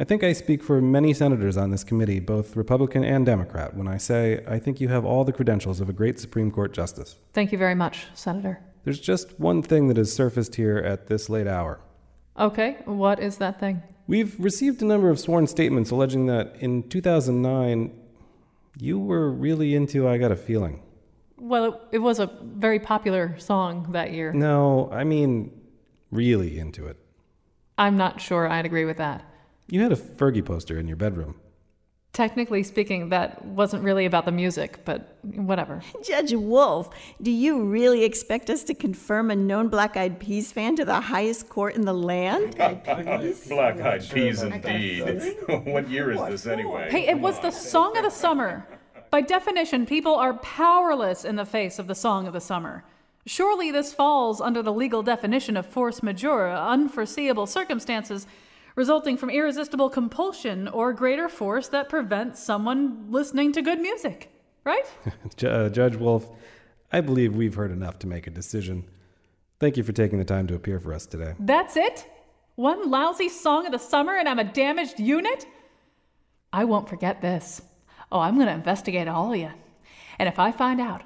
I think I speak for many senators on this committee, both Republican and Democrat, when I say I think you have all the credentials of a great Supreme Court justice. Thank you very much, Senator. There's just one thing that has surfaced here at this late hour. Okay, what is that thing? We've received a number of sworn statements alleging that in 2009, you were really into I Got a Feeling. Well, it, it was a very popular song that year. No, I mean, really into it. I'm not sure I'd agree with that. You had a Fergie poster in your bedroom. Technically speaking, that wasn't really about the music, but whatever. Judge Wolf, do you really expect us to confirm a known Black Eyed Peas fan to the highest court in the land? Black Eyed Peas, indeed. what year is this anyway? Hey, it was the song of the summer. By definition, people are powerless in the face of the song of the summer. Surely this falls under the legal definition of force majeure, unforeseeable circumstances resulting from irresistible compulsion or greater force that prevents someone listening to good music, right? uh, Judge Wolf, I believe we've heard enough to make a decision. Thank you for taking the time to appear for us today. That's it? One lousy song of the summer and I'm a damaged unit? I won't forget this. Oh, I'm going to investigate all of you. And if I find out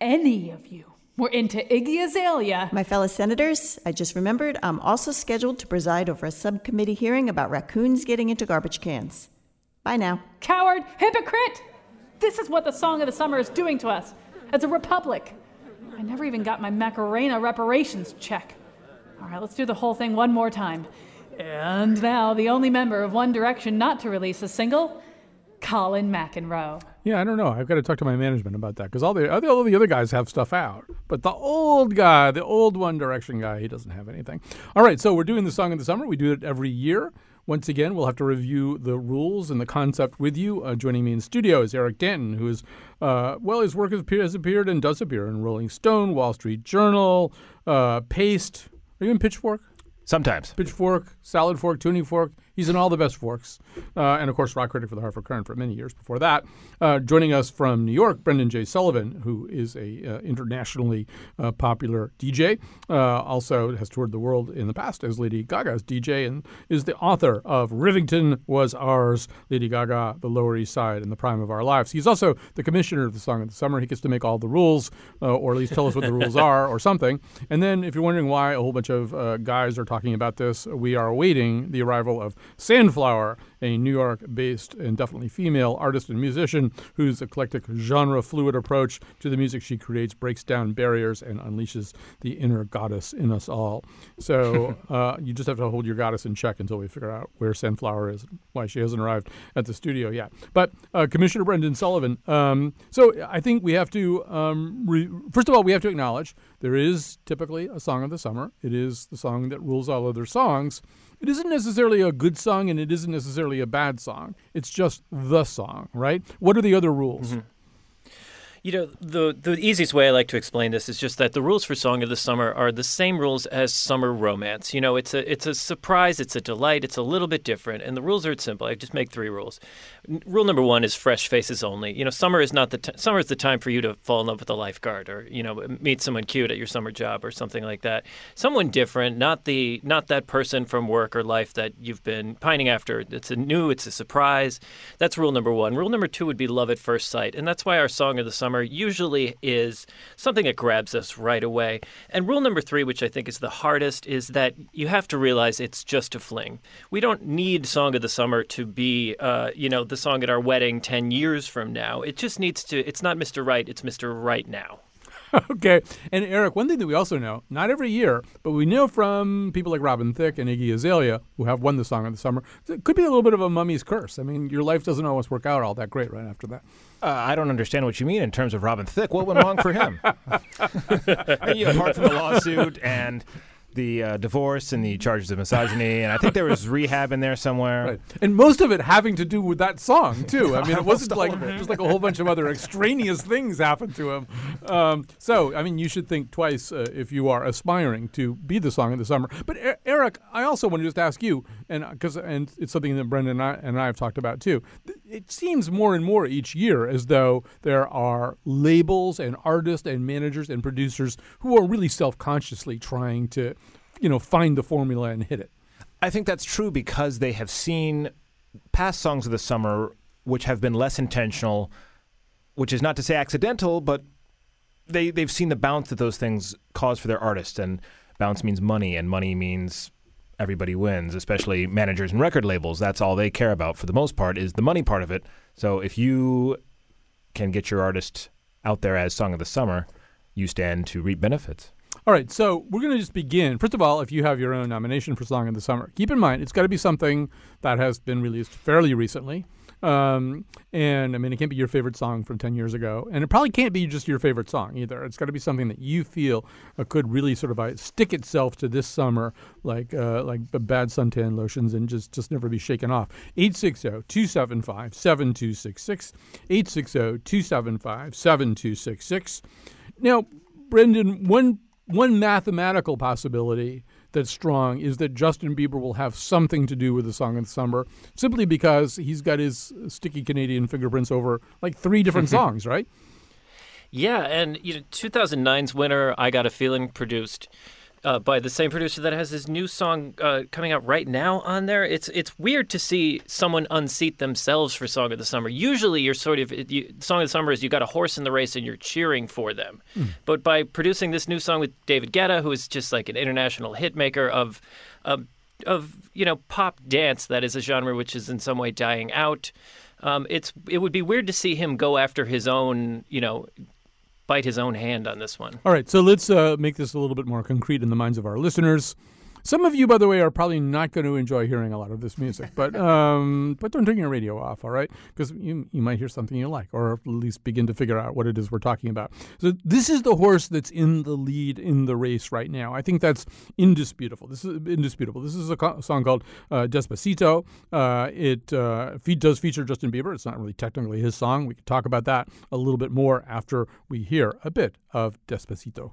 any of you we're into Iggy Azalea. My fellow senators, I just remembered I'm also scheduled to preside over a subcommittee hearing about raccoons getting into garbage cans. Bye now. Coward, hypocrite! This is what the Song of the Summer is doing to us as a republic. I never even got my Macarena reparations check. All right, let's do the whole thing one more time. And now, the only member of One Direction not to release a single, Colin McEnroe. Yeah, I don't know. I've got to talk to my management about that because all the all the other guys have stuff out, but the old guy, the old One Direction guy, he doesn't have anything. All right, so we're doing the song of the summer. We do it every year. Once again, we'll have to review the rules and the concept with you. Uh, joining me in studio is Eric Danton, who is, uh, well, his work has appeared and does appear in Rolling Stone, Wall Street Journal, uh, Paste. Are you in Pitchfork? Sometimes. Pitchfork, Salad Fork, Tuning Fork. He's in all the best forks. Uh, and of course, rock critic for the Hartford Courant for many years before that. Uh, joining us from New York, Brendan J. Sullivan, who is a uh, internationally uh, popular DJ. Uh, also has toured the world in the past as Lady Gaga's DJ and is the author of Rivington Was Ours, Lady Gaga, The Lower East Side, and the Prime of Our Lives. He's also the commissioner of the Song of the Summer. He gets to make all the rules, or at least tell us what the rules are, or something. And then, if you're wondering why a whole bunch of guys are talking about this, we are awaiting the arrival of Sandflower, a New York based and definitely female artist and musician whose eclectic genre fluid approach to the music she creates breaks down barriers and unleashes the inner goddess in us all. So uh, you just have to hold your goddess in check until we figure out where Sandflower is, why she hasn't arrived at the studio yet. But uh, Commissioner Brendan Sullivan, um, so I think we have to, um, re- first of all, we have to acknowledge there is typically a song of the summer. It is the song that rules all other songs it isn't necessarily a good song and it isn't necessarily a bad song. It's just the song, right? What are the other rules? Mm-hmm. You know, the the easiest way I like to explain this is just that the rules for Song of the Summer are the same rules as summer romance. You know, it's a it's a surprise, it's a delight, it's a little bit different, and the rules are simple. I just make three rules. Rule number one is fresh faces only. You know, summer is not the t- summer is the time for you to fall in love with a lifeguard or you know meet someone cute at your summer job or something like that. Someone different, not the not that person from work or life that you've been pining after. It's a new, it's a surprise. That's rule number one. Rule number two would be love at first sight, and that's why our Song of the Summer summer usually is something that grabs us right away. And rule number three, which I think is the hardest, is that you have to realize it's just a fling. We don't need Song of the Summer to be, uh, you know, the song at our wedding 10 years from now. It just needs to, it's not Mr. Right, it's Mr. Right now. okay. And Eric, one thing that we also know, not every year, but we know from people like Robin Thicke and Iggy Azalea, who have won the song of the summer, it could be a little bit of a mummy's curse. I mean, your life doesn't always work out all that great right after that. Uh, I don't understand what you mean in terms of Robin Thicke. What went wrong for him? apart from the lawsuit and the uh, divorce and the charges of misogyny, and I think there was rehab in there somewhere. Right. And most of it having to do with that song too. I mean, it wasn't like it. just like a whole bunch of other extraneous things happened to him. Um, so, I mean, you should think twice uh, if you are aspiring to be the song of the summer. But E- Eric, I also want to just ask you, and because and it's something that Brendan and I, and I have talked about too. It seems more and more each year as though there are labels and artists and managers and producers who are really self-consciously trying to, you know, find the formula and hit it. I think that's true because they have seen past songs of the summer which have been less intentional, which is not to say accidental, but they they've seen the bounce that those things cause for their artists, and bounce means money, and money means everybody wins, especially managers and record labels. That's all they care about for the most part is the money part of it. So if you can get your artist out there as song of the summer, you stand to reap benefits. All right, so we're going to just begin. First of all, if you have your own nomination for Song of the Summer, keep in mind it's got to be something that has been released fairly recently. Um, and I mean, it can't be your favorite song from 10 years ago. And it probably can't be just your favorite song either. It's got to be something that you feel uh, could really sort of uh, stick itself to this summer like uh, like bad suntan lotions and just, just never be shaken off. 860 275 7266. 860 275 7266. Now, Brendan, one one mathematical possibility that's strong is that Justin Bieber will have something to do with the song of the summer, simply because he's got his sticky Canadian fingerprints over like three different songs, right? Yeah, and you know, 2009's winner, "I Got a Feeling," produced uh, by the same producer that has his new song uh, coming out right now on there. It's it's weird to see someone unseat themselves for Song of the Summer. Usually, you're sort of you, Song of the Summer is you got a horse in the race and you're cheering for them. But by producing this new song with David Guetta, who is just like an international hit maker of. of of you know pop dance that is a genre which is in some way dying out. Um, it's it would be weird to see him go after his own you know bite his own hand on this one. All right, so let's uh, make this a little bit more concrete in the minds of our listeners. Some of you, by the way, are probably not going to enjoy hearing a lot of this music, but um, but don't turn your radio off, all right? Because you you might hear something you like, or at least begin to figure out what it is we're talking about. So this is the horse that's in the lead in the race right now. I think that's indisputable. This is indisputable. This is a co- song called uh, Despacito. Uh, it uh, fe- does feature Justin Bieber. It's not really technically his song. We can talk about that a little bit more after we hear a bit of Despacito.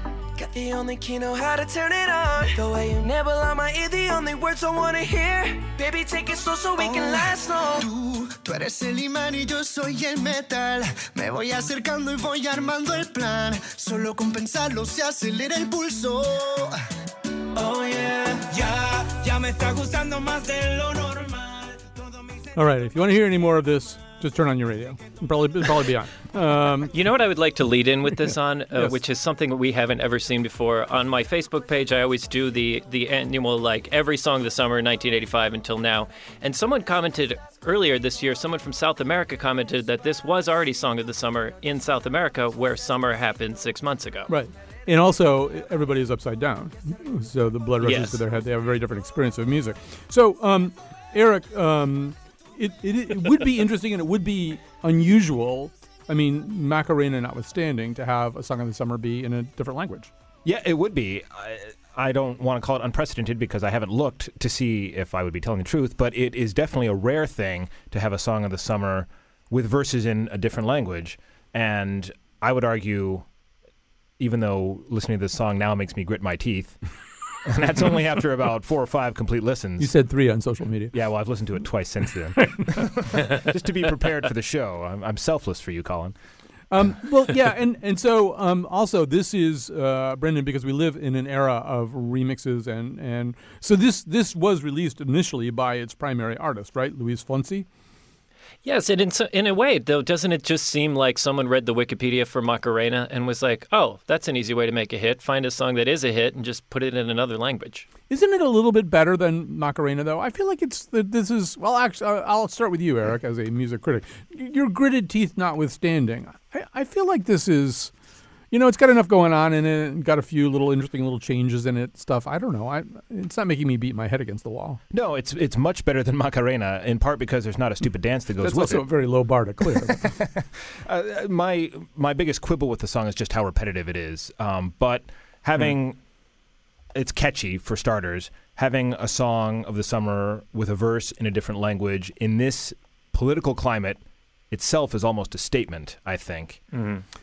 Got the only key, know how to turn it on. The way you never lie my ear, the only words I wanna hear. Baby, take it slow so we can oh. last long. Tú, tú eres el imán y yo soy el metal. Me voy acercando y voy armando el plan. Solo con pensarlo se acelera el pulso. Oh yeah, ya, ya me está gustando más de lo normal. All right, if you want to hear any more of this, just turn on your radio. Probably, probably be on. Um, You know what I would like to lead in with this on, uh, Yes. which is something that we haven't ever seen before. On my Facebook page, I always do the the annual like every song of the summer 1985 until now. And someone commented earlier this year, someone from South America commented that this was already song of the summer in South America, where summer happened six months ago. Right. And also, everybody is upside down. So the blood rushes Yes. to their head. They have a very different experience of music. So, um, Eric, um, it, it, it would be interesting and it would be unusual, I mean, Macarena notwithstanding, to have a Song of the Summer be in a different language. Yeah, it would be. I, I don't want to call it unprecedented because I haven't looked to see if I would be telling the truth, but it is definitely a rare thing to have a song of the summer with verses in a different language. And I would argue, even though listening to this song now makes me grit my teeth, and that's only after about four or five complete listens. You said three on social media. Yeah, well, I've listened to it twice since then. Just to be prepared for the show. I'm, I'm selfless for you, Colin. Um, well, yeah, and and so um, also this is uh, Brendan because we live in an era of remixes and and so this this was released initially by its primary artist, right, Luis Fonsi. Yes, and in, so- in a way, though, doesn't it just seem like someone read the Wikipedia for Macarena and was like, oh, that's an easy way to make a hit. Find a song that is a hit and just put it in another language. Isn't it a little bit better than Macarena, though? I feel like it's this is well. Actually, uh, I'll start with you, Eric, as a music critic. Your gritted teeth notwithstanding, I, I feel like this is, you know, it's got enough going on in it, and got a few little interesting little changes in it, stuff. I don't know. I it's not making me beat my head against the wall. No, it's it's much better than Macarena, in part because there's not a stupid dance that goes That's with also it. a very low bar to clear. uh, my my biggest quibble with the song is just how repetitive it is. Um, but having it's catchy for starters. Having a song of the summer with a verse in a different language in this political climate itself is almost a statement. I think.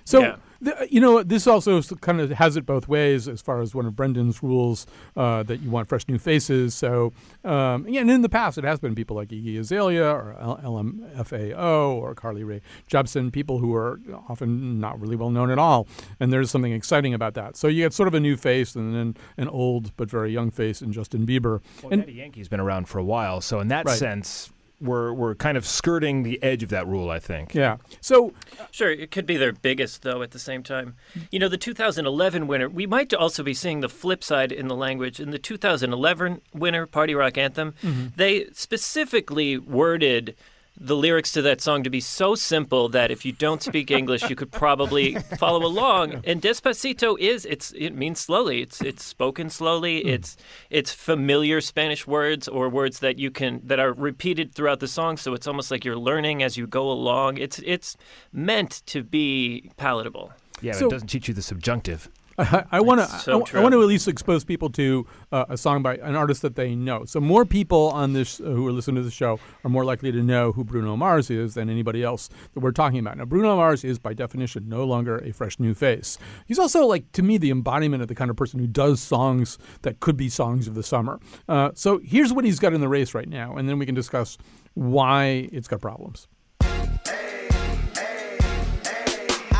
So, th- you know, this also kind of has it both ways as far as one of Brendan's rules uh, that you want fresh new faces. So, um, yeah, and in the past, it has been people like Iggy Azalea or L- LMFAO or Carly Rae Jepsen, people who are often not really well known at all. And there's something exciting about that. So you get sort of a new face and then an old but very young face in Justin Bieber. Well, and Daddy Yankee's been around for a while, so in that Right. sense, we're we're kind of skirting the edge of that rule. I think. yeah. So uh, Sure, it could be their biggest, though, at the same time. You know, the 2011 winner, we might also be seeing the flip side in the language. In the 2011 winner, Party Rock Anthem, mm-hmm. they specifically worded the lyrics to that song to be so simple that if you don't speak English, you could probably follow along. And Despacito is it's it means slowly. It's it's spoken slowly. Hmm. It's it's familiar Spanish words or words that you can that are repeated throughout the song. So it's almost like you're learning as you go along. It's it's meant to be palatable. Yeah, So- it doesn't teach you the subjunctive. I, I want to. So I, true. want to at least expose people to uh, a song by an artist that they know. So more people on this uh, who are listening to the show are more likely to know who Bruno Mars is than anybody else that we're talking about. Now, Bruno Mars is by definition no longer a fresh new face. He's also like to me the embodiment of the kind of person who does songs that could be songs of the summer. Uh, so here's what he's got in the race right now, and then we can discuss why it's got problems.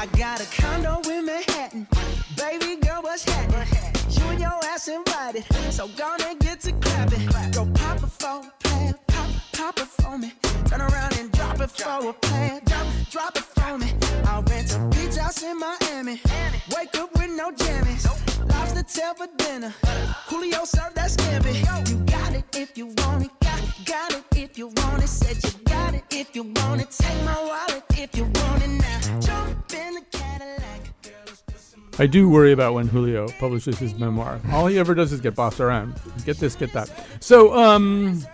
I got a invited. So gonna get to clapping. Go pop it for a plan. Pop, pop it for me. Turn around and drop it for a plan. Drop, drop it for me. I'll rent a beach house in Miami. Wake up with no jammies. Lobster tail for dinner. Julio served that scampi. You got it if you want it. Got, got it if you want it. Said you got it if you want it. Take my wallet if you want it now. I do worry about when Julio publishes his memoir. All he ever does is get bossed around. Get this, get that. So, um,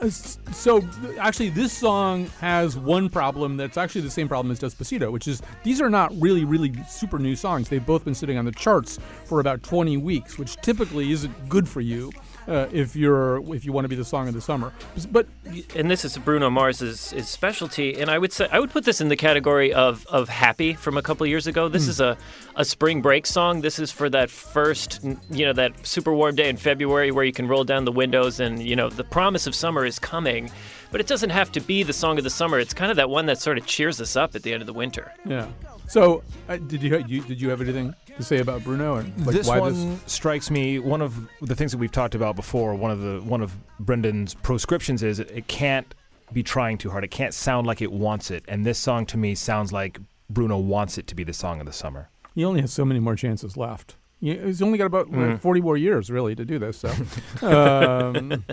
uh, so actually, this song has one problem that's actually the same problem as Despacito, which is these are not really, really super new songs. They've both been sitting on the charts for about 20 weeks, which typically isn't good for you uh, if you're if you want to be the song of the summer. But and this is Bruno Mars's his specialty, and I would say I would put this in the category of of happy from a couple years ago. This Hmm. is a a spring break song. This is for that first, you know, that super warm day in February where you can roll down the windows and you know the promise of summer is coming. But it doesn't have to be the song of the summer. It's kind of that one that sort of cheers us up at the end of the winter. yeah. So uh, did you, you did you have anything to say about Bruno and like this why one strikes me. One of the things that we've talked about before. One of the one of Brendan's proscriptions is it, it can't be trying too hard. It can't sound like it wants it. And this song to me sounds like Bruno wants it to be the song of the summer. He only has so many more chances left. He- He's only got about what, Mm. 40 more years, really, to do this. So, um,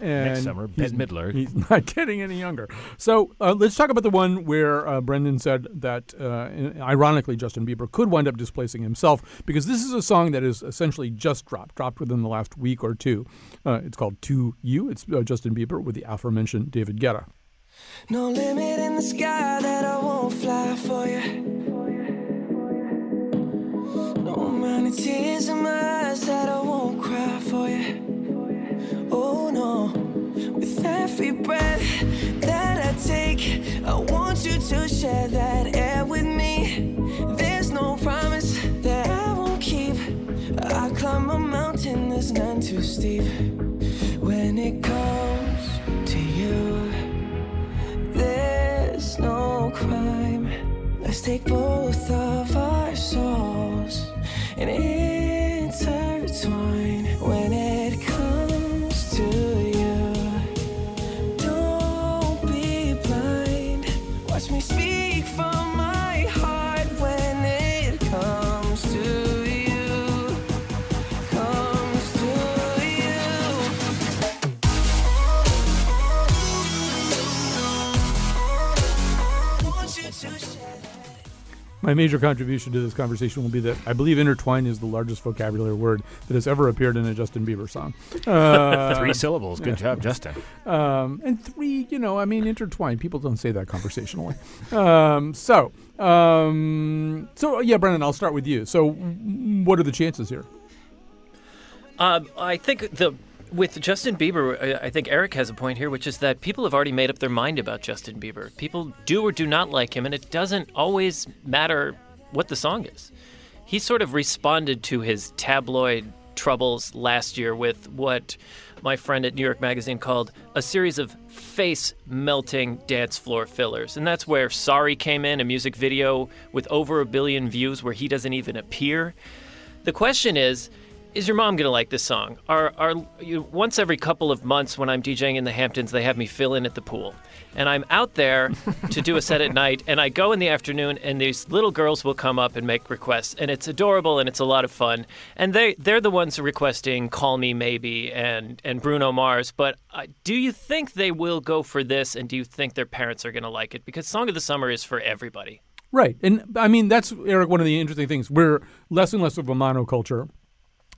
and summer, he's, Bette Midler. He's not getting any younger. So uh, let's talk about the one where uh, Brendan said that, uh, ironically, Justin Bieber could wind up displacing himself because this is a song that is essentially just dropped, dropped within the last week or two. Uh, it's called "To You." It's uh, Justin Bieber with the aforementioned David Guetta. No limit in the sky that I won't fly for you. Tears in my eyes that I won't cry for you. Oh no, with every breath that I take, I want you to share that air with me. There's no promise that I won't keep. I climb a mountain that's none too steep. When it comes to you. There's no crime. Let's take both of My major contribution to this conversation will be that I believe intertwine is the largest vocabulary word that has ever appeared in a Justin Bieber song. Uh, Three syllables. Good job, Justin. Um, and three, you know, I mean, intertwine. People don't say that conversationally. um, so, um, so yeah, Brendan, I'll start with you. So, what are the chances here? Uh, I think the with Justin Bieber, I- I think Eric has a point here, which is that people have already made up their mind about Justin Bieber. People do or do not like him, and it doesn't always matter what the song is. He sort of responded to his tabloid troubles last year with what my friend at New York Magazine called a series of face melting dance floor fillers. And that's where Sorry came in, a music video with over a billion views where he doesn't even appear. The question is, is your mom gonna like this song? Are are you, once every couple of months when I'm DJing in the Hamptons, they have me fill in at the pool, and I'm out there to do a set at night, and I go in the afternoon, and these little girls will come up and make requests, and it's adorable and it's a lot of fun, and they they're the ones requesting "Call Me Maybe" and and Bruno Mars. But uh, do you think they will go for this, and do you think their parents are gonna like it? Because "Song of the Summer" is for everybody. Right. And I mean, that's, Eric, one of the interesting things. We're less and less of a monoculture.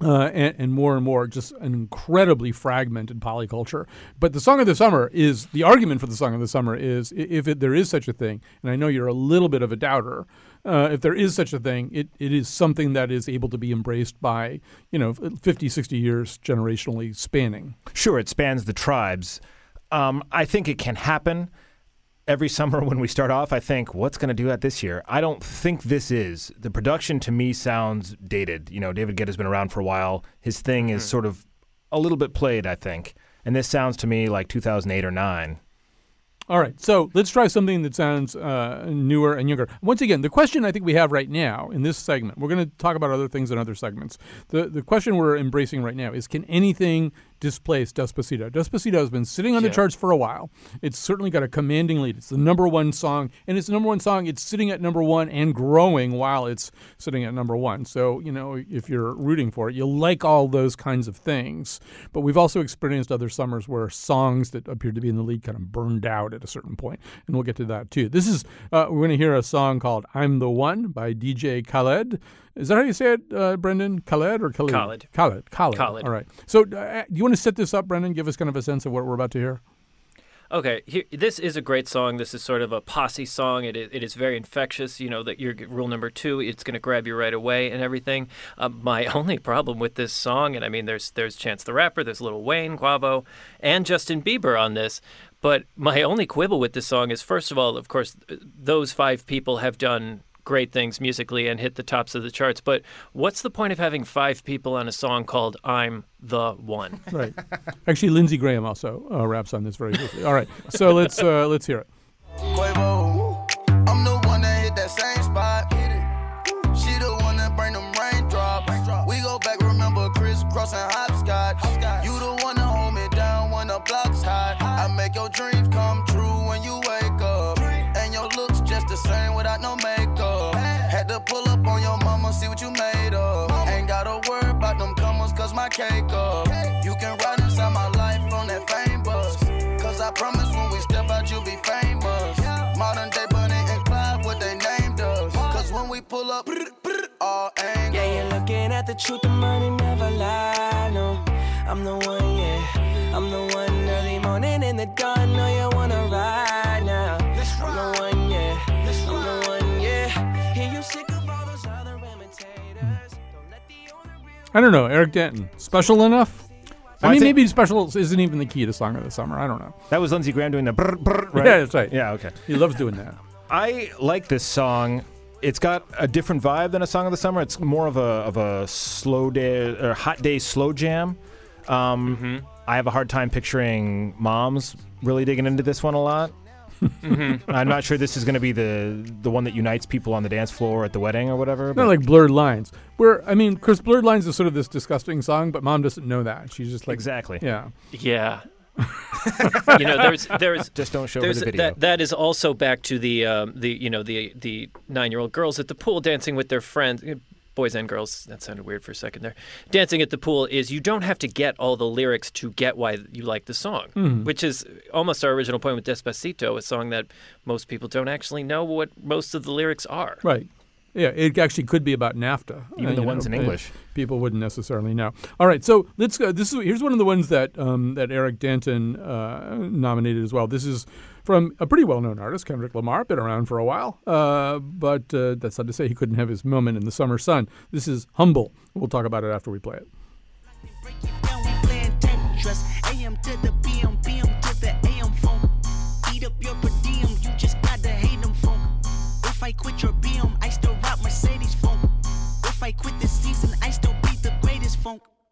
Uh, and, and more and more just an incredibly fragmented polyculture. But the Song of the Summer is the argument for the Song of the Summer is if it, there is such a thing, and I know you're a little bit of a doubter, uh, if there is such a thing, it, it is something that is able to be embraced by, you know, 50, 60 years generationally spanning. Sure, it spans the tribes. Um, I think it can happen. Every summer when we start off, I think, what's going to do that this year? I don't think this is. The production to me sounds dated. You know, David Guetta's been around for a while. His thing is sort of a little bit played, I think. And this sounds to me like 2008 or 9. All right, so let's try something that sounds uh, newer and younger. Once again, the question I think we have right now in this segment, we're going to talk about other things in other segments. The the question we're embracing right now is can anything displace Despacito? Despacito has been sitting on the Yeah. charts for a while. It's certainly got a commanding lead. It's the number one song, and it's the number one song. It's sitting at number one and growing while it's sitting at number one. So, you know, if you're rooting for it, you'll like all those kinds of things. But we've also experienced other summers where songs that appeared to be in the lead kind of burned out at a certain point, and we'll get to that too. This is, uh, we're going to hear a song called I'm the One by DJ Khaled. Is that how you say it, uh, Brendan? Khaled or Khalid? Khaled. Khaled. Khaled. Khaled. All right. So, uh, do you want to set this up, Brendan? Give us kind of a sense of what we're about to hear. Okay, here, this is a great song. This is sort of a posse song. It is, it is very infectious. You know that your rule number two, it's going to grab you right away and everything. Uh, my only problem with this song, and I mean, there's there's Chance the Rapper, there's Lil Wayne, Quavo, and Justin Bieber on this. But my only quibble with this song is, first of all, of course, those five people have done great things musically and hit the tops of the charts. But what's the point of having five people on a song called "I'm the One"? Right. Actually, Lindsey Graham also uh, raps on this very briefly. All right. So let's uh, let's hear it. Quavo. Cause when we pull up, all angles. Yeah, you're looking at the truth, the money never lie. No, I'm the one, yeah. I'm the one early morning in the dawn. Know you wanna ride now. I'm the one, yeah. I'm the one, yeah. Hear you sick of all those other imitators. Don't let the owner I don't know, Eric Danton, special enough? I Well, I mean, maybe special isn't even the key to Song of the Summer. I don't know. That was Lindsey Graham doing the brr, brr, right? Yeah, that's right. Yeah, okay. He loves doing that. I like this song. It's got a different vibe than a song of the summer. It's more of a of a slow day or hot day slow jam. Um, Mm-hmm. I have a hard time picturing moms really digging into this one a lot. Mm-hmm. I'm not sure this is going to be the the one that unites people on the dance floor at the wedding or whatever. Not but- like Blurred Lines. Where I mean, Chris, Blurred Lines is sort of this disgusting song, but mom doesn't know that. She's just like exactly. Yeah. Yeah. You know, there's there's just don't show there's the video. that that is also back to the um, the you know the the nine year old girls at the pool dancing with their friends. eh, Boys and girls, that sounded weird for a second there. Dancing at the pool is you don't have to get all the lyrics to get why you like the song, Mhm. which is almost our original point with Despacito, a song that most people don't actually know what most of the lyrics are. Right. Yeah, it actually could be about NAFTA. Even uh, the you ones in uh, English. People wouldn't necessarily know. All right, so let's go. This is here's one of the ones that um, that Eric Danton uh, nominated as well. This is from a pretty well-known artist, Kendrick Lamar, been around for a while, uh, but uh, that's not to say he couldn't have his moment in the summer sun. This is humble. We'll talk about it after we play it.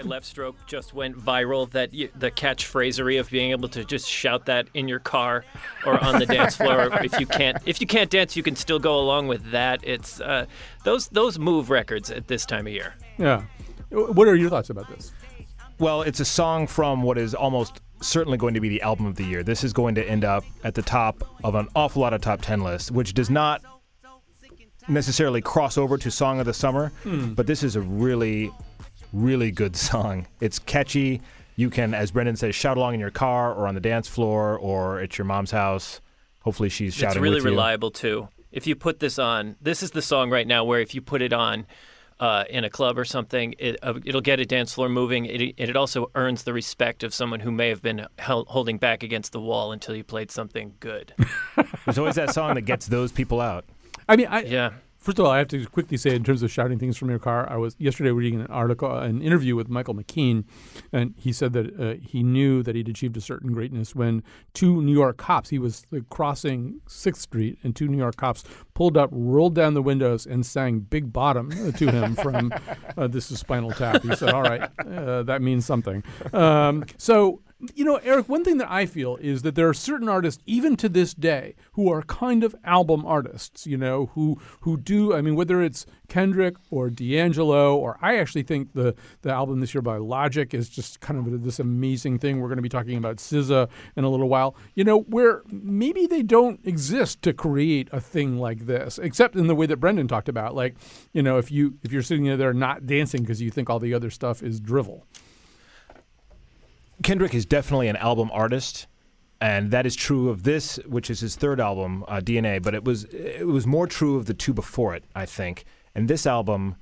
My left stroke just went viral. That y- the catchphrasery of being able to just shout that in your car or on the dance floor. If you can't, if you can't dance, you can still go along with that. It's uh, those those move records at this time of year. yeah, what are your thoughts about this? Well, it's a song from what is almost certainly going to be the album of the year. This is going to end up at the top of an awful lot of top 10 lists, which does not necessarily cross over to Song of the Summer, Hmm. but this is a really, really good song. It's catchy. You can, as Brendan says, shout along in your car or on the dance floor or at your mom's house. Hopefully, she's shouting it's really with you. reliable too. If you put this on, this is the song right now where if you put it on uh, in a club or something, it, uh, it'll get a dance floor moving. It, it also earns the respect of someone who may have been hel- holding back against the wall until you played something good. There's always that song that gets those people out. I mean, I yeah. First of all, I have to quickly say, in terms of shouting things from your car, I was yesterday reading an article, an interview with Michael McKean, and he said that uh, he knew that he'd achieved a certain greatness when two New York cops, he was crossing Sixth Street, and two New York cops pulled up, rolled down the windows, and sang "Big Bottom" to him from uh, "This Is Spinal Tap." He said, "All right, uh, that means something." Um, so you know, Eric, one thing that I feel is that there are certain artists, even to this day, who are kind of album artists, you know, who who do I mean, whether it's Kendrick or D'Angelo, or I actually think the the album this year by Logic is just kind of this amazing thing. We're going to be talking about SZA in a little while, you know, where maybe they don't exist to create a thing like this, except in the way that Brendan talked about, like, you know, if you if you're sitting there not dancing because you think all the other stuff is drivel. Kendrick is definitely an album artist, and that is true of this, which is his third album, uh, DNA. But it was it was more true of the two before it, I think. And this album,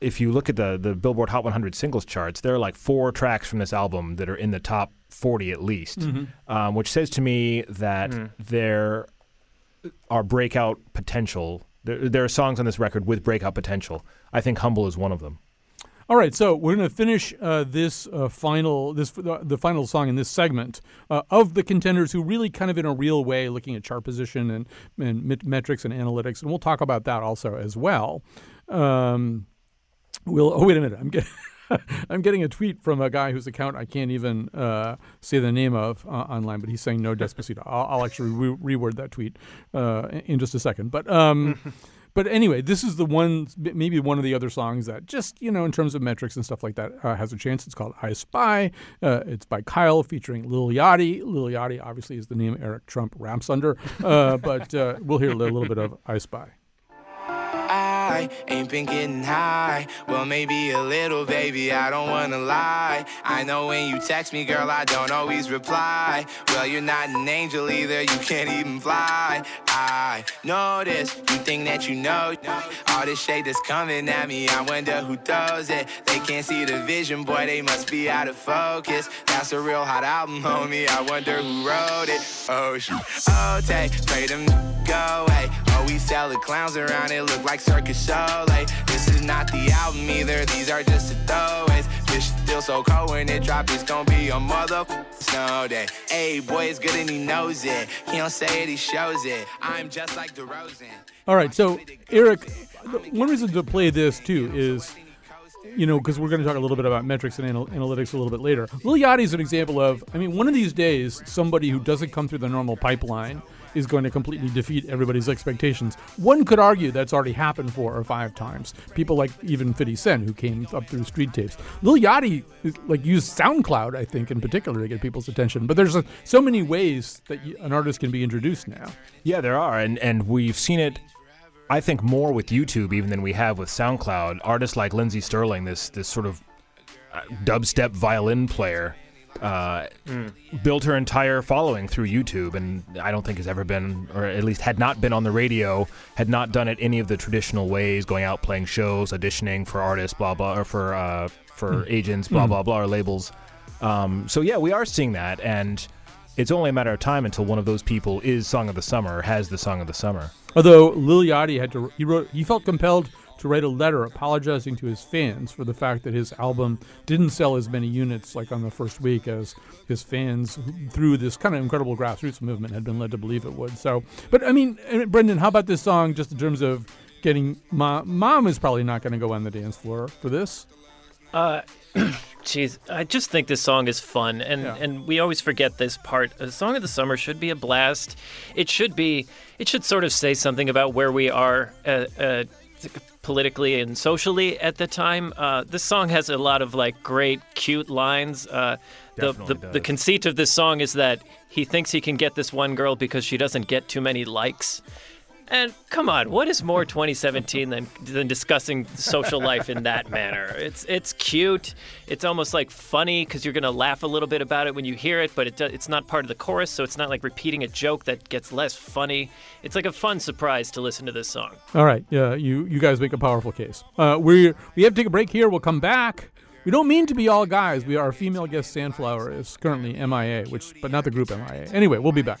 if you look at the the Billboard Hot 100 singles charts, there are like four tracks from this album that are in the top 40 at least, Mhm. um, which says to me that Mhm. there are breakout potential. There, there are songs on this record with breakout potential. I think "Humble" is one of them. All right, so we're going to finish uh, this uh, final this the, the final song in this segment uh, of the contenders who really kind of in a real way looking at chart position and and met- metrics and analytics, and we'll talk about that also as well. Um, we'll oh wait a minute, I'm getting. I'm getting a tweet from a guy whose account I can't even uh, say the name of uh, online, but he's saying no Despacito. I'll, I'll actually re- reword that tweet uh, in just a second. But um, but anyway, this is the one, maybe one of the other songs that just, you know, in terms of metrics and stuff like that, uh, has a chance. It's called I Spy. Uh, it's by Kyle featuring Lil Yachty. Lil Yachty obviously is the name Eric Trump ramps under, uh, but uh, we'll hear a little, little bit of I Spy. Ain't been getting high. Well, maybe a little, baby. I don't wanna lie. I know when you text me, girl, I don't always reply. Well, you're not an angel either. You can't even fly. I this. You think that you know all this shade that's coming at me. I wonder who throws it. They can't see the vision, boy. They must be out of focus. That's a real hot album, homie. I wonder who wrote it. Oh, shoot. Oh, take, pray them go away. Oh, we sell the clowns around it, look like Circus Soleil. This is not the album either, these are just the throwaways. This still so cold when it drop, it's gonna be a mother snow day. Hey, boy, it's good and he knows it. He don't say it, he shows it. I'm just like DeRozan. All right, so Eric, one reason to play this too is, you know, because we're going to talk a little bit about metrics and anal- analytics a little bit later. Lil Yachty is an example of, I mean, one of these days, somebody who doesn't come through the normal pipeline is going to completely defeat everybody's expectations. One could argue that's already happened four or five times. People like even 50 Cent, who came up through street tapes. Lil Yachty like used SoundCloud, I think, in particular to get people's attention. But there's a, so many ways that you, an artist can be introduced now. Yeah, there are, and and we've seen it. I think more with YouTube even than we have with SoundCloud. Artists like Lindsey Stirling, this this sort of uh, dubstep violin player, uh, Mm. built her entire following through YouTube, and I don't think has ever been, or at least had not been on the radio, had not done it any of the traditional ways, going out playing shows, auditioning for artists, blah blah, or for uh, for Mm. agents, blah Mm. blah blah, or labels. Um, so yeah, we are seeing that, and it's only a matter of time until one of those people is Song of the Summer, has the Song of the Summer. Although Lil Yachty had to, he wrote, he felt compelled to write a letter apologizing to his fans for the fact that his album didn't sell as many units like on the first week as his fans through this kind of incredible grassroots movement had been led to believe it would. So, but I mean, Brendan, how about this song just in terms of getting mom? Mom is probably not going to go on the dance floor for this. Uh, Jeez, I just think this song is fun, and, Yeah. and we always forget this part. A song of the summer should be a blast. It should be. It should sort of say something about where we are uh, uh, politically and socially at the time. Uh, this song has a lot of like great, cute lines. Uh, the, the, the conceit of this song is that he thinks he can get this one girl because she doesn't get too many likes. And come on, what is more 2017 than than discussing social life in that manner? It's it's cute. It's almost like funny because you're gonna laugh a little bit about it when you hear it, but it it's not part of the chorus, so it's not like repeating a joke that gets less funny. It's like a fun surprise to listen to this song. All right, yeah, you you guys make a powerful case. Uh, we we have to take a break here. We'll come back. We don't mean to be all guys. We our female guest Sandflower is currently MIA, which but not the group MIA. Anyway, we'll be back.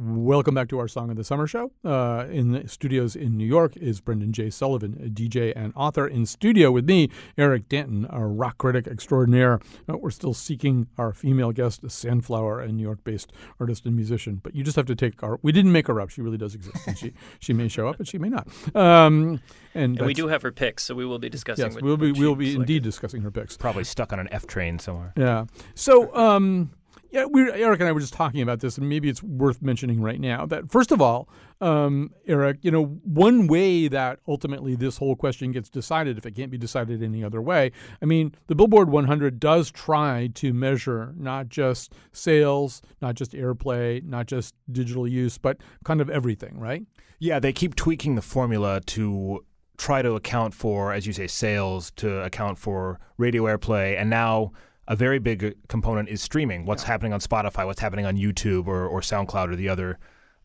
Welcome back to our Song of the Summer show. Uh, in the studios in New York is Brendan J. Sullivan, a DJ and author. In studio with me, Eric Danton, our rock critic extraordinaire. Uh, we're still seeking our female guest, Sandflower, a New York-based artist and musician. But you just have to take our. We didn't make her up. She really does exist, and she she may show up, and she may not. Um, and And we do have her picks, so we will be discussing. Yes, what- we'll be what we'll be selected. indeed discussing her picks. Probably stuck on an F train somewhere. Yeah. So, um, yeah, we Eric and I were just talking about this, and maybe it's worth mentioning right now that first of all, um, Eric, you know, one way that ultimately this whole question gets decided, if it can't be decided any other way, I mean, the Billboard 100 does try to measure not just sales, not just airplay, not just digital use, but kind of everything, right? Yeah, they keep tweaking the formula to try to account for, as you say, sales, to account for radio airplay, and now a very big component is streaming. What's happening on Spotify? What's happening on YouTube or, or SoundCloud or the other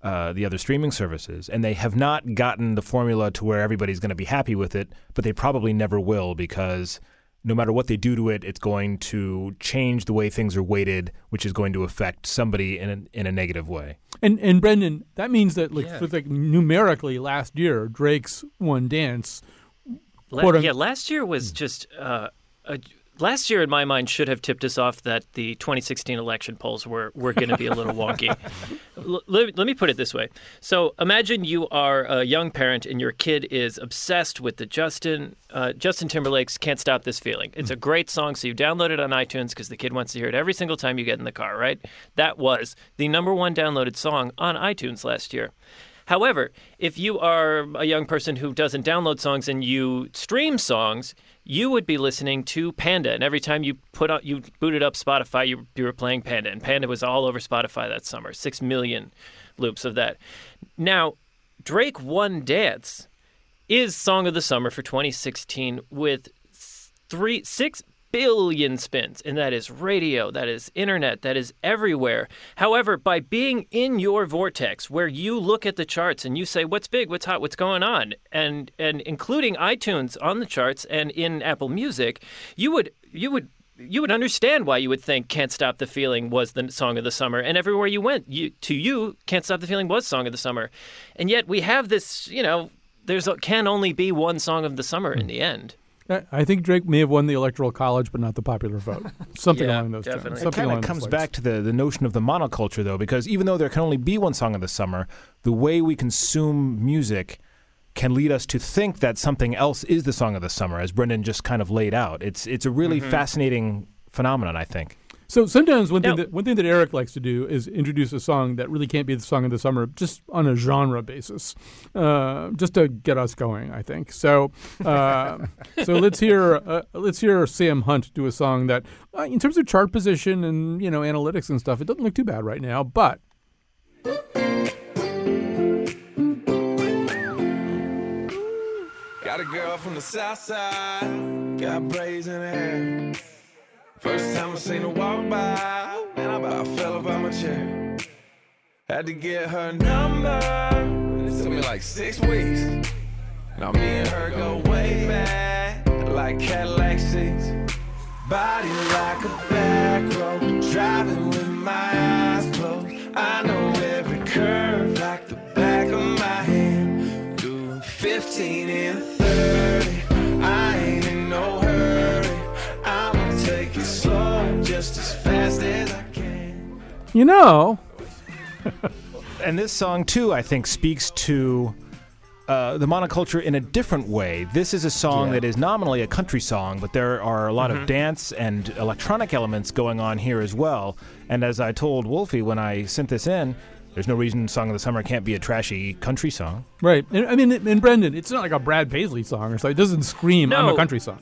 uh, the other streaming services? And they have not gotten the formula to where everybody's going to be happy with it, but they probably never will because no matter what they do to it, it's going to change the way things are weighted, which is going to affect somebody in a, in a negative way. And and Brendan, that means that like, Yeah. for, like numerically last year, Drake's one dance. La- yeah, last year was just uh, a, last year in my mind should have tipped us off that the 2016 election polls were were going to be a little wonky. L- let, let me put it this way. So imagine you are a young parent and your kid is obsessed with the Justin uh, Justin Timberlake's "Can't Stop This Feeling." It's a great song, so you download it on iTunes because the kid wants to hear it every single time you get in the car. Right? That was the number one downloaded song on iTunes last year. However, if you are a young person who doesn't download songs and you stream songs, you would be listening to Panda, and every time you put on, you booted up Spotify, you, you were playing Panda, and Panda was all over Spotify that summer. Six million loops of that. Now, Drake One Dance is Song of the Summer for 2016 with three six billion spins, and that is radio, that is internet, that is everywhere. However, by being in your vortex where you look at the charts and you say what's big, what's hot, what's going on, and and including iTunes on the charts and in Apple Music, you would you would you would understand why you would think "Can't Stop the Feeling" was the song of the summer, and everywhere you went, you to you, "Can't Stop the Feeling" was song of the summer, and yet we have this, you know, there's can only be one song of the summer in hmm. the end. I I think Drake may have won the electoral college, but not the popular vote. Something Yeah, along those definitely. terms. It kind of comes back to the, the notion of the monoculture, though, because even though there can only be one song of the summer, the way we consume music can lead us to think that something else is the song of the summer, as Brendan just kind of laid out. It's it's a really Mhm. fascinating phenomenon, I think. So sometimes one Now- thing that one thing that Eric likes to do is introduce a song that really can't be the song of the summer, just on a genre basis, uh, just to get us going. I think so. Uh, so let's hear uh, let's hear Sam Hunt do a song that, uh, in terms of chart position and you know analytics and stuff, it doesn't look too bad right now. But Got a girl from the south side, got braids in her hair. First time I seen her walk by, man, I about fell out my chair. Had to get her number, and it took me like six weeks. Now me and her go way back, like Cadillac seats. Body like a back road, driving with my eyes closed. I know every curve like the back of my hand. Doing 15 and 30, you know, And this song, too, I think speaks to uh, the monoculture in a different way. This is a song that is nominally a country song, but there are a lot Mm-hmm. of dance and electronic elements going on here as well. And as I told Wolfie when I sent this in, there's no reason Song of the Summer can't be a trashy country song. right? And, I mean, and Brendan, it's not like a Brad Paisley song or so. It doesn't scream I'm a country song.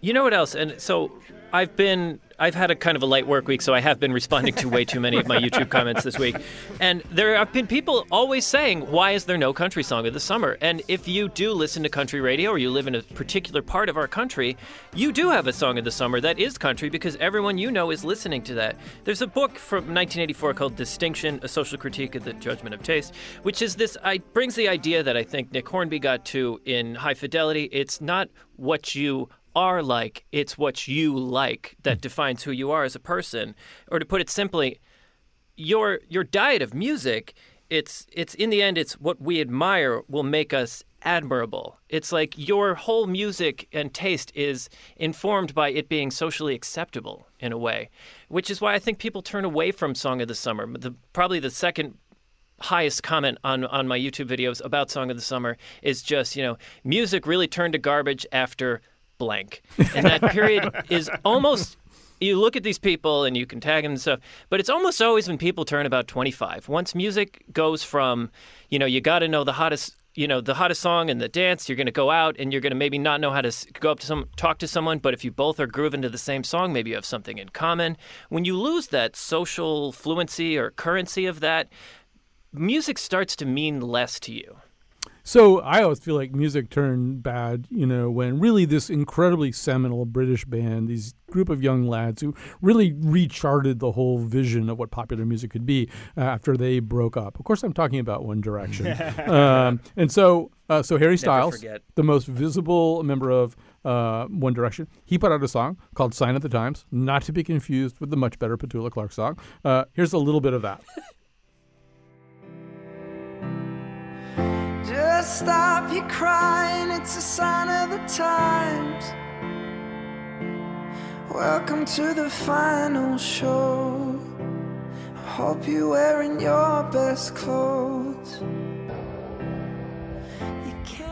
You know what else? And so I've been I've had a kind of a light work week, so I have been responding to way too many of my YouTube comments this week. And there have been people always saying, "Why is there no country song of the summer?" And if you do listen to country radio or you live in a particular part of our country, you do have a song of the summer that is country because everyone you know is listening to that. There's a book from 1984 called Distinction: A Social Critique of the Judgment of Taste, which is this I brings the idea that I think Nick Hornby got to in High Fidelity. It's not what you are like, it's what you like that hmm. defines who you are as a person. Or to put it simply, your your diet of music, it's it's in the end it's what we admire will make us admirable. It's like your whole music and taste is informed by it being socially acceptable in a way, which is why I think people turn away from Song of the Summer. The probably the second highest comment on on my YouTube videos about Song of the Summer is just, you know, music really turned to garbage after blank. And that period is almost you look at these people and you can tag them and stuff, but it's almost always when people turn about 25. Once music goes from, you know, you got to know the hottest, you know, the hottest song and the dance, you're going to go out and you're going to maybe not know how to go up to some, talk to someone, but if you both are grooving to the same song, maybe you have something in common. When you lose that social fluency or currency of that, music starts to mean less to you. So I always feel like music turned bad, you know, when really this incredibly seminal British band, these group of young lads who really recharted the whole vision of what popular music could be uh, after they broke up. Of course, I'm talking about One Direction. um, and so, uh, so Harry Styles, the most visible member of uh, One Direction, he put out a song called "Sign of the Times," not to be confused with the much better Petula Clark song. Uh, here's a little bit of that. Stop your crying, it's a sign of the times. Welcome to the final show. I hope you're wearing your best clothes.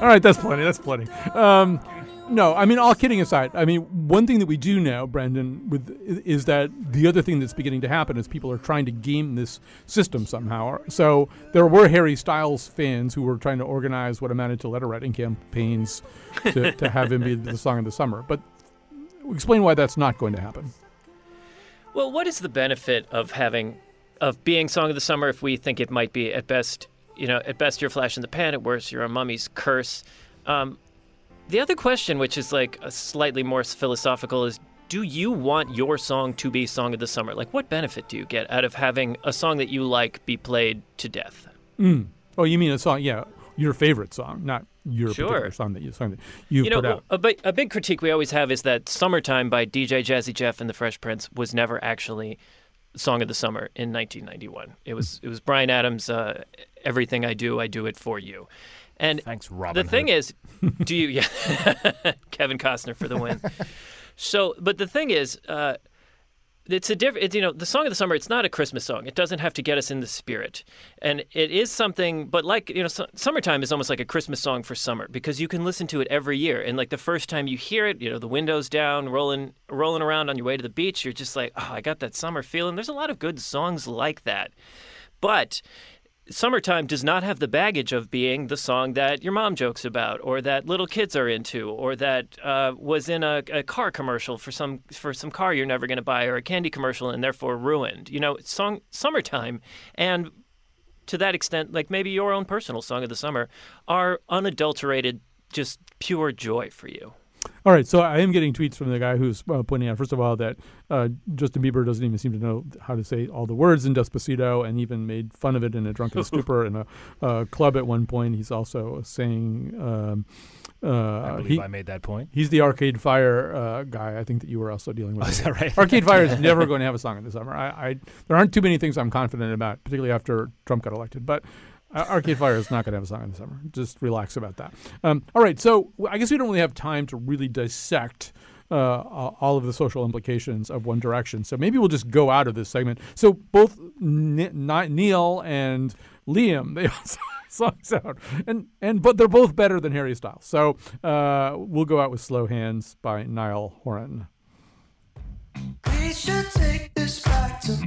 All right, that's plenty. That's plenty. Um, no, I mean, all kidding aside, I mean, one thing that we do know, Brendan, with is that the other thing that's beginning to happen is people are trying to game this system somehow. So there were Harry Styles fans who were trying to organize what amounted to letter writing campaigns to, to have him be the song of the summer. But explain why that's not going to happen. Well, what is the benefit of having of being song of the summer if we think it might be at best, you know, at best you're flash in the pan, at worst you're a mummy's curse. Um, the other question, which is like a slightly more philosophical, is do you want your song to be song of the summer? Like, what benefit do you get out of having a song that you like be played to death? Mm. Oh, you mean a song? Yeah, your favorite song, not your Sure. particular song that you song that you, you know, put out. a, big, a big critique we always have is that "Summertime" by DJ Jazzy Jeff and the Fresh Prince was never actually song of the summer in 1991. It was it was Bryan Adams' uh, "Everything I Do, I Do It for You," And Thanks, Robin. the thing Hood. is, do you? Yeah, Kevin Costner for the win. so, but the thing is, uh, it's a different. You know, the song of the summer. It's not a Christmas song. It doesn't have to get us in the spirit, and it is something. But like you know, su- summertime is almost like a Christmas song for summer because you can listen to it every year. And like the first time you hear it, you know, the windows down, rolling rolling around on your way to the beach, you're just like, oh, I got that summer feeling. There's a lot of good songs like that, but summertime does not have the baggage of being the song that your mom jokes about or that little kids are into or that uh, was in a, a car commercial for some for some car you're never going to buy or a candy commercial and therefore ruined. You know song summertime and to that extent like maybe your own personal song of the summer are unadulterated just pure joy for you All right, so I am getting tweets from the guy who's uh, pointing out, first of all, that uh, Justin Bieber doesn't even seem to know how to say all the words in Despacito, and even made fun of it in a drunken stupor in a uh, club at one point. He's also saying, um, uh, I believe he- I made that point. He's the Arcade Fire uh, guy. I think that you were also dealing with. Oh, is that right? Arcade Fire is never going to have a song in the summer. I, I there aren't too many things I'm confident about, particularly after Trump got elected. But Arcade Fire is not going to have a song in the summer. Just relax about that. Um, all right, so I guess we don't really have time to really dissect. Uh, uh, all of the social implications of One Direction. So maybe we'll just go out of this segment. So both Niall and Liam, they also songs out, and and but they're both better than Harry Styles. So uh, we'll go out with "Slow Hands" by Niall Horan. We should take this back to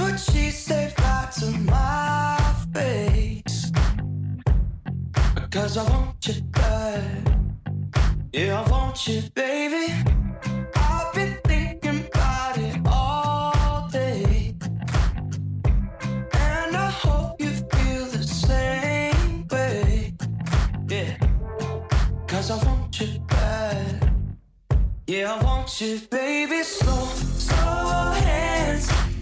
what she said right to my face. Cause I want you back. Yeah, I want you, baby. I've been thinking about it all day. And I hope you feel the same way. Yeah. Cause I want you back. Yeah, I want you, baby. Slow.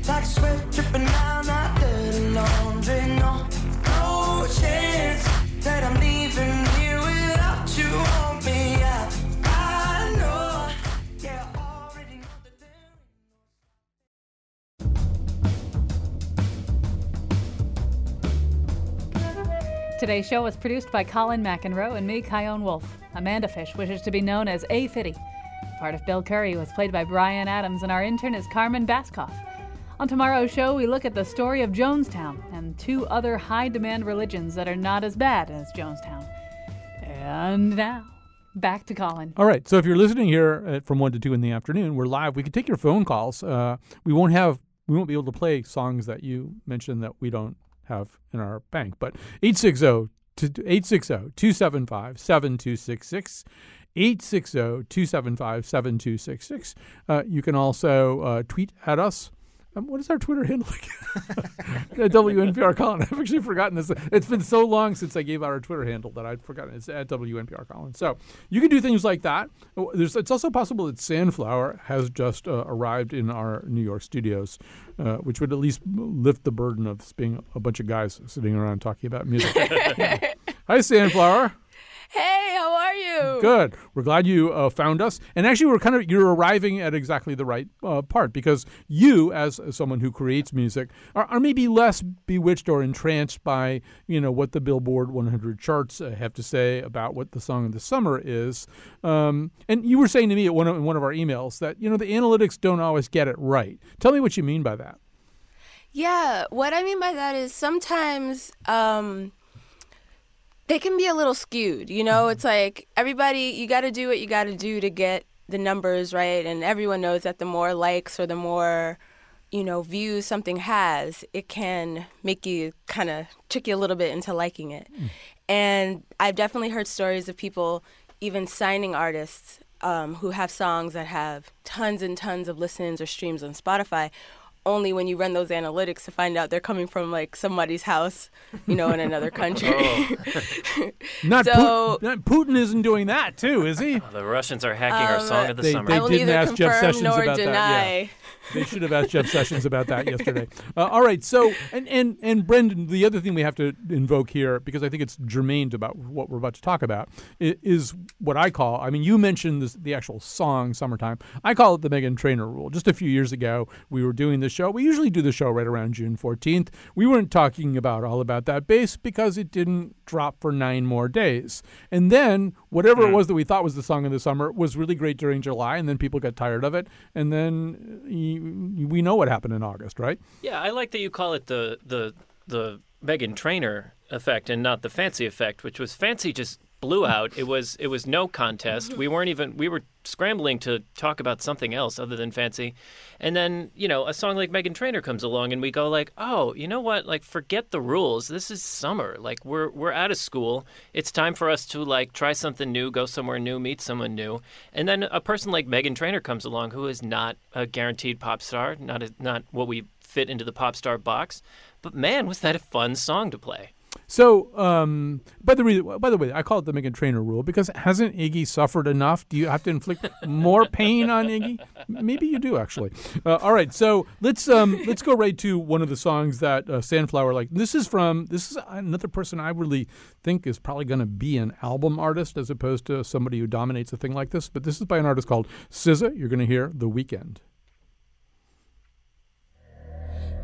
Like sweat dripping down my dirty laundry. No, no chance that I'm leaving here without you on me. That Today's show was produced by Colin McEnroe and me, Chion Wolf. Amanda Fish wishes to be known as A. Fitty. Part of Bill Curry was played by Brian Adams, and our intern is Carmen Baskoff. On tomorrow's show, we look at the story of Jonestown and two other high demand religions that are not as bad as Jonestown. And now, back to Colin. All right. So if you're listening here at, from one to two in the afternoon, we're live. We can take your phone calls. Uh, we won't have we won't be able to play songs that you mentioned that we don't have in our bank. But 860 275 7266. 860-275-7266. Uh, you can also uh, tweet at us. Um, what is our Twitter handle again? WNPR Colin. I've actually forgotten this. It's been so long since I gave out our Twitter handle that I'd forgotten. It's at WNPR Colin. So you can do things like that. Oh, There's, it's also possible that Sandflower has just uh, arrived in our New York studios, uh, which would at least lift the burden of being a bunch of guys sitting around talking about music. Hi, Sandflower. Hey, how are you? Good. We're glad you uh, found us. And actually, we're kind of you're arriving at exactly the right uh, part because you, as, as someone who creates music, are, are maybe less bewitched or entranced by you know what the Billboard 100 charts uh, have to say about what the song of the summer is. Um, and you were saying to me at one of, in one of our emails that you know the analytics don't always get it right. Tell me what you mean by that. Yeah, what I mean by that is sometimes um, they can be a little skewed. You know, it's like everybody, you got to do what you got to do to get the numbers right. And everyone knows that the more likes or the more, you know, views something has, it can make you kind of trick you a little bit into liking it. And I've definitely heard stories of people even signing artists um, who have songs that have tons and tons of listens or streams on Spotify. Only when you run those analytics to find out they're coming from like somebody's house, you know, in another country. Not, So- Putin, not Putin isn't doing that too, is he? The Russians are hacking our Um, song of the They- summer. they I will didn't neither ask Jeff confirm Sessions nor about that, yeah. They should have asked Jeff Sessions about that yesterday. Uh, all right. So, and, and, and Brendan, the other thing we have to invoke here, because I think it's germane to about what we're about to talk about, is what I call, I mean, you mentioned this, the actual song, Summertime. I call it the Meghan Trainor rule. Just a few years ago, we were doing the show. We usually do the show right around June 14th. We weren't talking about all about that bass because it didn't drop for nine more days. And then whatever it was that we thought was the song of the summer was really great during July, and then people got tired of it. And then uh, you, we know what happened in August, right? Yeah, I like that you call it the the the Meghan Trainor effect and not the fancy effect, which was fancy just blew out. It was it was no contest. We weren't even we were scrambling to talk about something else other than fancy. And then, you know, a song like Meghan Trainor comes along and we go like, "Oh, you know what? Like forget the rules. This is summer. Like we're we're out of school. It's time for us to like try something new, go somewhere new, meet someone new." And then a person like Meghan Trainor comes along who is not a guaranteed pop star, not a, not what we fit into the pop star box. But man, was that a fun song to play. So, um, by the re- by the way, I call it the Meghan Trainor rule because hasn't Iggy suffered enough? Do you have to inflict more pain on Iggy? Maybe you do actually. Uh, all right, so let's um, let's go right to one of the songs that uh, Sandflower like. This is from this is another person I really think is probably going to be an album artist as opposed to somebody who dominates a thing like this. But this is by an artist called SZA. You're going to hear The Weekend.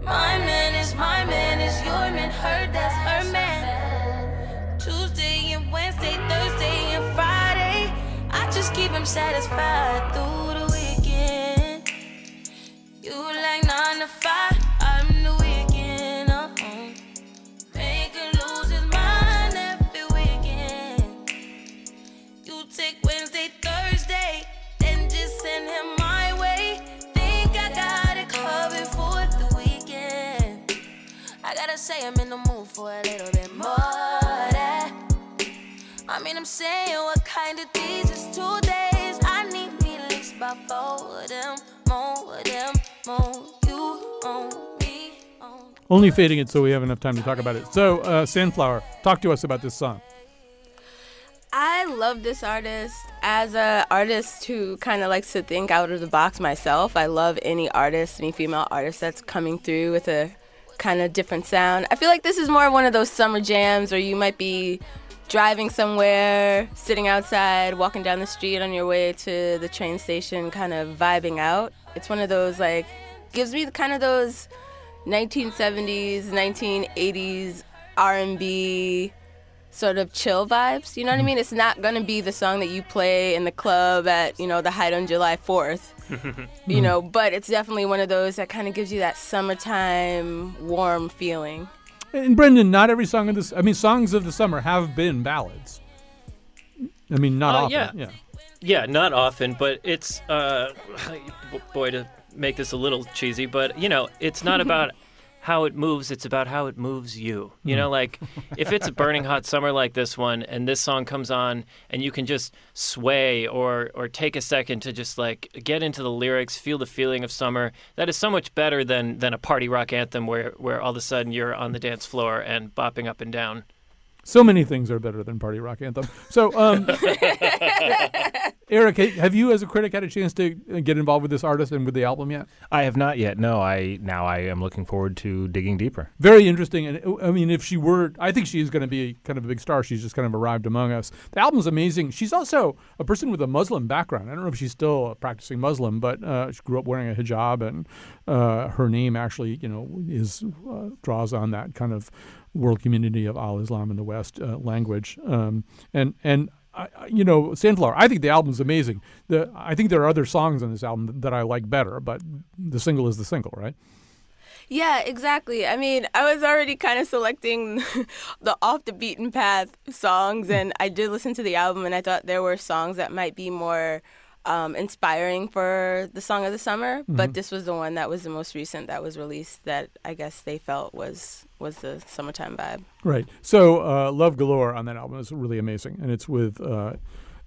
My man is my man is your man, that's keep satisfied through the weekend. You like nine to five, I'm the weekend. Uh-uh. Mind every weekend. You take Wednesday, Thursday, then just send him my way. Think I got it covered for the weekend. I gotta say I'm in the mood for a little bit more that. I mean, I'm saying what kind of these is two Only fading it so we have enough time to talk about it. So, uh, Sandflower, talk to us about this song. I love this artist. As an artist who kind of likes to think out of the box myself, I love any artist, any female artist that's coming through with a kind of different sound. I feel like this is more one of those summer jams where you might be driving somewhere, sitting outside, walking down the street on your way to the train station, kind of vibing out. It's one of those like gives me the kind of those 1970s, 1980s R&B sort of chill vibes. You know what I mm-hmm. mean? It's not gonna be the song that you play in the club at you know the height on July 4th. You mm. know, but it's definitely one of those that kind of gives you that summertime warm feeling. And Brendan, not every song of this, I mean, songs of the summer have been ballads. I mean, not Uh, often. yeah. yeah. Yeah, not often, but it's uh, boy to make this a little cheesy, but you know, it's not about how it moves; it's about how it moves you. You know, hmm. like if it's a burning hot summer like this one, and this song comes on, and you can just sway or or take a second to just like get into the lyrics, feel the feeling of summer. That is so much better than than a party rock anthem where where all of a sudden you're on the dance floor and bopping up and down. So many things are better than Party Rock Anthem. So, um, Eric, have you, as a critic, had a chance to uh, get involved with this artist and with the album yet? I have not yet. No, I now I am looking forward to digging deeper. Very interesting. And uh, I mean, if she were, I think she's going to be kind of a big star. She's just kind of arrived among us. The album's amazing. She's also a person with a Muslim background. I don't know if she's still a practicing Muslim, but uh, she grew up wearing a hijab, and uh, her name actually, you know, is uh, draws on that kind of world community of Al Islam in the West uh, language. Um, and and I, you know, Sandflower. I think the album's amazing. The I think there are other songs on this album that I like better, but the single is the single, right? Yeah, exactly. I mean, I was already kind of selecting the off the beaten path songs, and I did listen to the album, and I thought there were songs that might be more um, inspiring for the song of the summer. But Mhm. this was the one that was the most recent that was released that I guess they felt was was the summertime vibe. Right. So, uh, Love Galore on that album is really amazing, and it's with. Uh,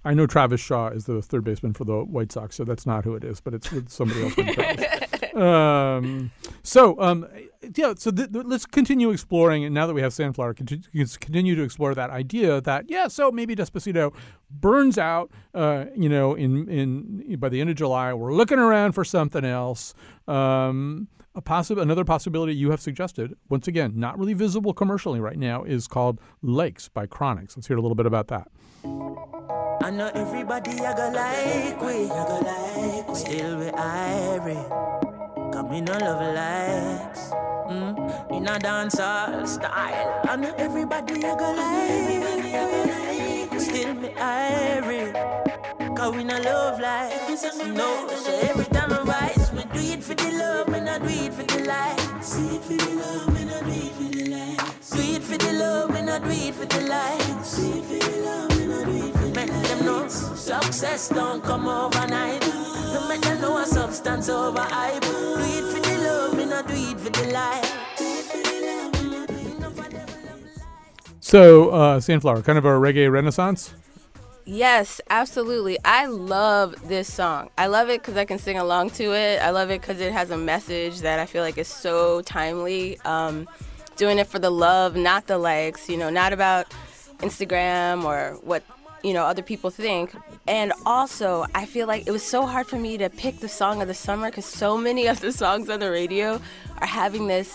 I know Travis Shaw is the third baseman for the White Sox, so that's not who it is, but it's with somebody else. um, so, um, yeah, so th- th- let's continue exploring. And now that we have Sandflower, conti- let's continue to explore that idea that yeah, so maybe Despacito burns out. Uh, you know, in in by the end of July, we're looking around for something else. Um, a possi- another possibility you have suggested, once again, not really visible commercially right now, is called Likes by Chronixx. Let's hear a little bit about that. I know everybody I go like we, I go like we. Still we irie. Got me no love likes. Mm, in a dancehall style. I know everybody I go like. Still me irie. Cause we no love like No, so every time I rise, we do it for the love, and I do it for the lights. Do it for the love, and I do it for the lights. Do it for the love, and I do it for the lights. Do it for the love, and I do it for the Make them know success don't come overnight. No make them know a substance over hype. Do it for the love, and I do it for the light. So, uh, Sandflower, kind of a reggae renaissance. Yes, absolutely. I love this song. I love it because I can sing along to it. I love it because it has a message that I feel like is so timely. Um, doing it for the love, not the likes, you know, not about Instagram or what, you know, other people think. And also, I feel like it was so hard for me to pick the song of the summer because so many of the songs on the radio are having this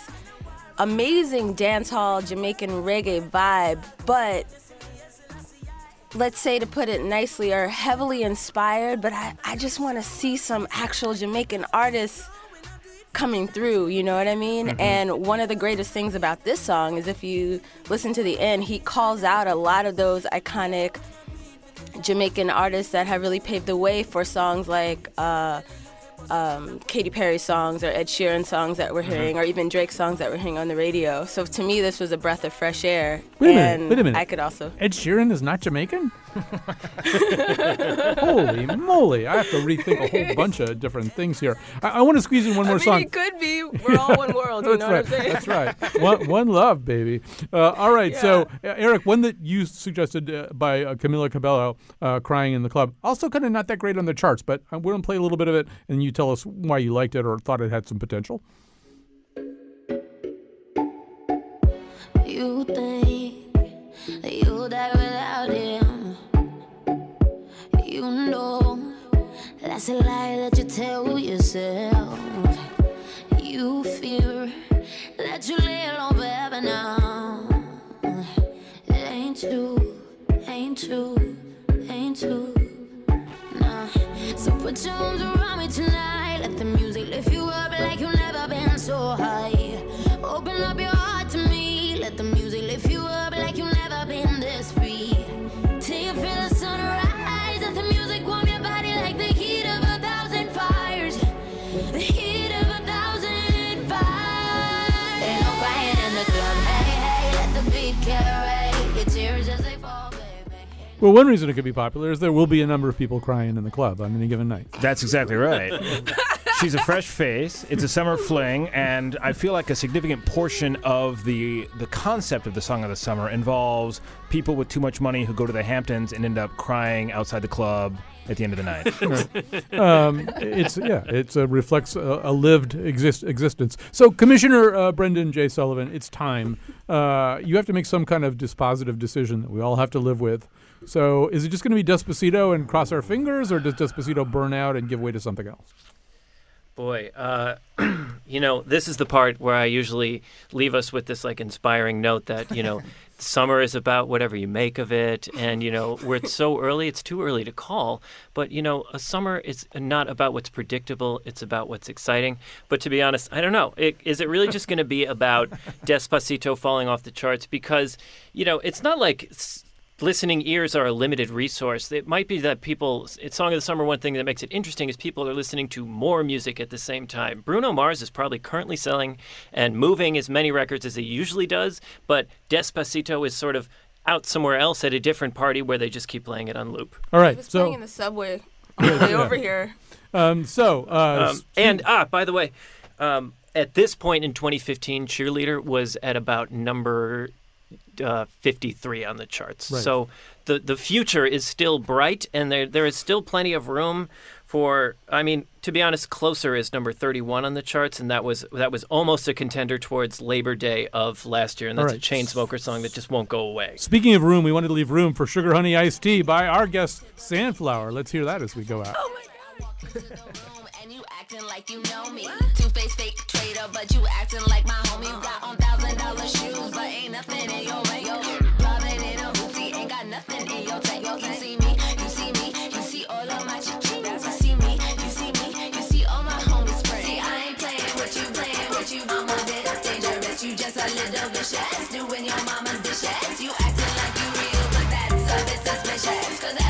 amazing dancehall Jamaican reggae vibe, but let's say to put it nicely, are heavily inspired, but I, I just want to see some actual Jamaican artists coming through, you know what I mean? Mhm. And one of the greatest things about this song is if you listen to the end, he calls out a lot of those iconic Jamaican artists that have really paved the way for songs like uh, um, Katy Perry songs or Ed Sheeran songs that we're Mhm. hearing, or even Drake songs that we're hearing on the radio. So to me, this was a breath of fresh air. Wait a minute. Wait a minute. I could also. Ed Sheeran is not Jamaican? Holy moly. I have to rethink a whole bunch of different things here. I, I want to squeeze in one I more mean, song. it could be. We're all one world. You That's know right. what I'm saying? That's right. One, one love, baby. Uh, all right. So, uh, Eric, one that you suggested uh, by uh, Camila Cabello, uh, "Crying in the Club," also kind of not that great on the charts, but I'm going to play a little bit of it, and you tell us why you liked it or thought it had some potential. You think that you die without him. That's a lie that you tell yourself. You fear that you lay alone forever now. It ain't true, ain't true, ain't true. Nah. So put your arms around me tonight. Well, one reason it could be popular is there will be a number of people crying in the club on any given night. That's exactly right. She's a fresh face. It's a summer fling, and I feel like a significant portion of the the concept of the song of the summer involves people with too much money who go to the Hamptons and end up crying outside the club at the end of the night. um, it's yeah, it's uh, reflects a, a lived exist, existence. So, Commissioner uh, Brendan J. Sullivan, it's time. Uh, you have to make some kind of dispositive decision that we all have to live with. So, is it just going to be Despacito and cross our fingers, or does Despacito burn out and give way to something else? Boy, uh, you know, this is the part where I usually leave us with this like inspiring note that you know, summer is about whatever you make of it, and you know, where it's so early, it's too early to call. But you know, a summer is not about what's predictable; it's about what's exciting. But to be honest, I don't know. It, is it really just going to be about Despacito falling off the charts? Because you know, it's not like. Listening ears are a limited resource. It might be that people, it's Song of the Summer, one thing that makes it interesting is people are listening to more music at the same time. Bruno Mars is probably currently selling and moving as many records as he usually does, but Despacito is sort of out somewhere else at a different party where they just keep playing it on loop. All right, I was so playing in the subway on the way yeah. over here. Um, so, uh, Um, and ah, by the way, um, at this point in 2015, Cheerleader was at about number uh, 53 on the charts. Right. So the the future is still bright, and there there is still plenty of room for I mean, to be honest, Closer is number 31 on the charts and that was that was almost a contender towards Labor Day of last year and that's right. a chain smoker song that just won't go away. Speaking of room, we wanted to leave room for Sugar Honey Iced Tea by our guest Sandflower. Let's hear that as we go out acting like you know me. Two faced fake traitor, but you acting like my homie. Got on thousand dollar shoes, but ain't nothing in your way. Yo, loving in a hoopty, ain't got nothing in your tank. Yo, you see me, you see me, you see all of my chichis. You see me, you see me, you see all my homies praying. See, I ain't playing what you playing, what you want with it. Dangerous, you just a little vicious. Doing your mama's dishes. You acting like you real, but that's a bit suspicious. Cause